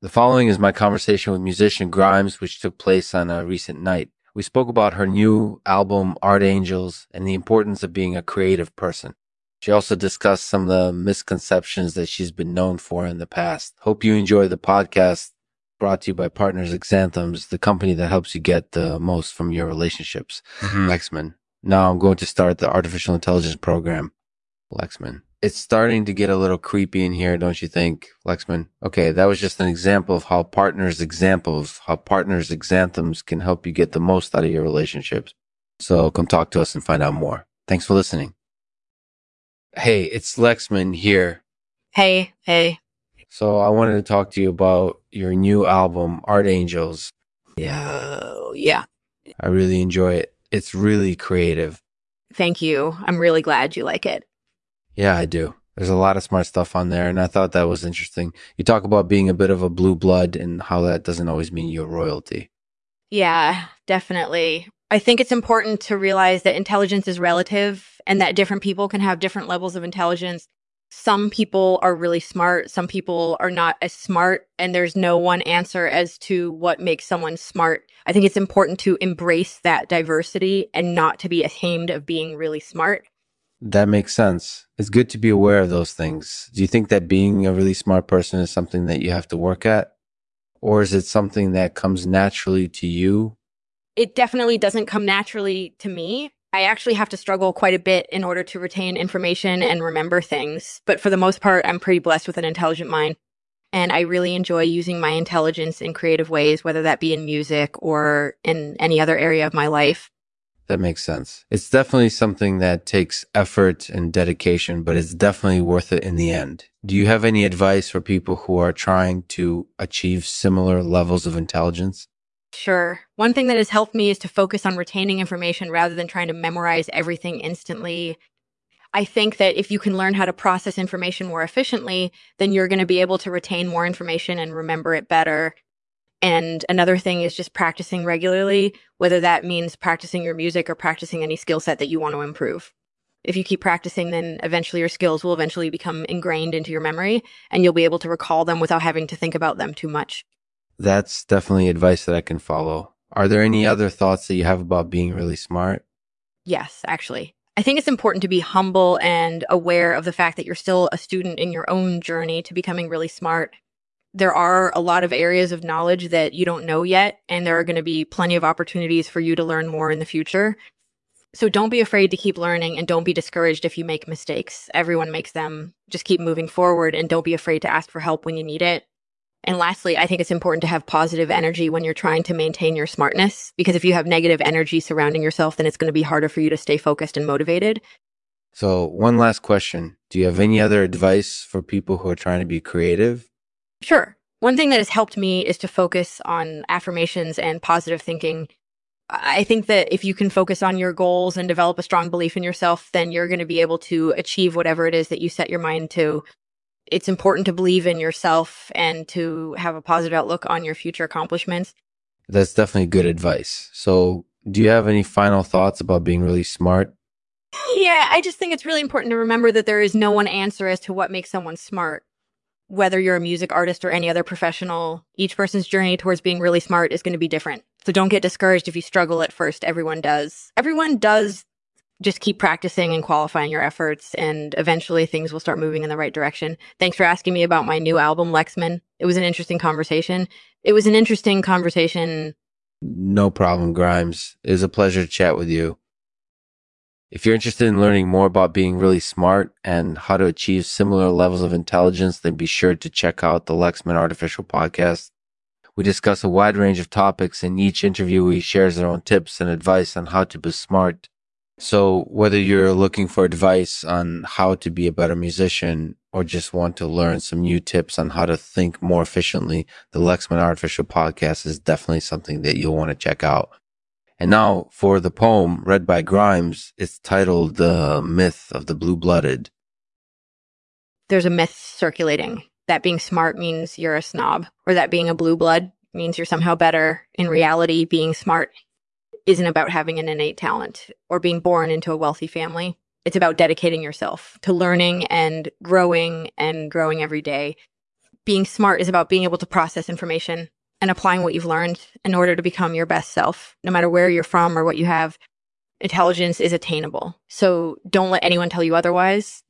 The following is my conversation with musician Grimes, which took place on a recent night. We spoke about her new album, Art Angels, and the importance of being a creative person. She also discussed some of the misconceptions that she's been known for in the past. Hope you enjoy the podcast brought to you by Partners Exanthems, the company that helps you get the most from your relationships. Mm-hmm. Lexman. Now I'm going to start the artificial intelligence program. Lexman. It's starting to get a little creepy in here, don't you think, Lexman? Okay, that was just an example of how partners examples, how partners exanthems can help you get the most out of your relationships. So come talk to us and find out more. Thanks for listening. Hey, it's Lexman here. Hey, hey. So I wanted to talk to you about your new album, Art Angels. Yeah, yeah. I really enjoy it. It's really creative. Thank you. I'm really glad you like it. Yeah, I do. There's a lot of smart stuff on there, and I thought that was interesting. You talk about being a bit of a blue blood and how that doesn't always mean you're royalty. Yeah, definitely. I think it's important to realize that intelligence is relative and that different people can have different levels of intelligence some people are really smart, some people are not as smart, and there's no one answer as to what makes someone smart. I think it's important to embrace that diversity and not to be ashamed of being really smart. That makes sense. It's good to be aware of those things. Do you think that being a really smart person is something that you have to work at? Or is it something that comes naturally to you? It definitely doesn't come naturally to me. I actually have to struggle quite a bit in order to retain information and remember things. But for the most part, I'm pretty blessed with an intelligent mind. And I really enjoy using my intelligence in creative ways, whether that be in music or in any other area of my life. That makes sense. It's definitely something that takes effort and dedication, but it's definitely worth it in the end. Do you have any advice for people who are trying to achieve similar levels of intelligence? Sure. One thing that has helped me is to focus on retaining information rather than trying to memorize everything instantly. I think that if you can learn how to process information more efficiently, then you're going to be able to retain more information and remember it better. And another thing is just practicing regularly, whether that means practicing your music or practicing any skill set that you want to improve. If you keep practicing, then eventually your skills will eventually become ingrained into your memory and you'll be able to recall them without having to think about them too much that's definitely advice that I can follow. Are there any other thoughts that you have about being really smart? Yes, actually. I think it's important to be humble and aware of the fact that you're still a student in your own journey to becoming really smart. There are a lot of areas of knowledge that you don't know yet, and there are going to be plenty of opportunities for you to learn more in the future. So don't be afraid to keep learning and don't be discouraged if you make mistakes. Everyone makes them. Just keep moving forward and don't be afraid to ask for help when you need it. And lastly, I think it's important to have positive energy when you're trying to maintain your smartness, because if you have negative energy surrounding yourself, then it's going to be harder for you to stay focused and motivated. So, one last question Do you have any other advice for people who are trying to be creative? Sure. One thing that has helped me is to focus on affirmations and positive thinking. I think that if you can focus on your goals and develop a strong belief in yourself, then you're going to be able to achieve whatever it is that you set your mind to it's important to believe in yourself and to have a positive outlook on your future accomplishments. That's definitely good advice. So, do you have any final thoughts about being really smart? Yeah, I just think it's really important to remember that there is no one answer as to what makes someone smart. Whether you're a music artist or any other professional, each person's journey towards being really smart is going to be different. So don't get discouraged if you struggle at first. Everyone does. Everyone does just keep practicing and qualifying your efforts and eventually things will start moving in the right direction. Thanks for asking me about my new album, Lexman. It was an interesting conversation. It was an interesting conversation. No problem, Grimes. It was a pleasure to chat with you. If you're interested in learning more about being really smart and how to achieve similar levels of intelligence, then be sure to check out the Lexman Artificial Podcast. We discuss a wide range of topics. and each interviewee shares their own tips and advice on how to be smart so, whether you're looking for advice on how to be a better musician or just want to learn some new tips on how to think more efficiently, the Lexman Artificial Podcast is definitely something that you'll want to check out. And now for the poem read by Grimes, it's titled The Myth of the Blue Blooded. There's a myth circulating that being smart means you're a snob, or that being a blue blood means you're somehow better. In reality, being smart isn't about having an innate talent or being born into a wealthy family. It's about dedicating yourself to learning and growing and growing every day. being smart is about being able to process information and applying what you've learned in order to become your best self, no matter where you're from or what you have. Intelligence is attainable. So don't let anyone tell you otherwise.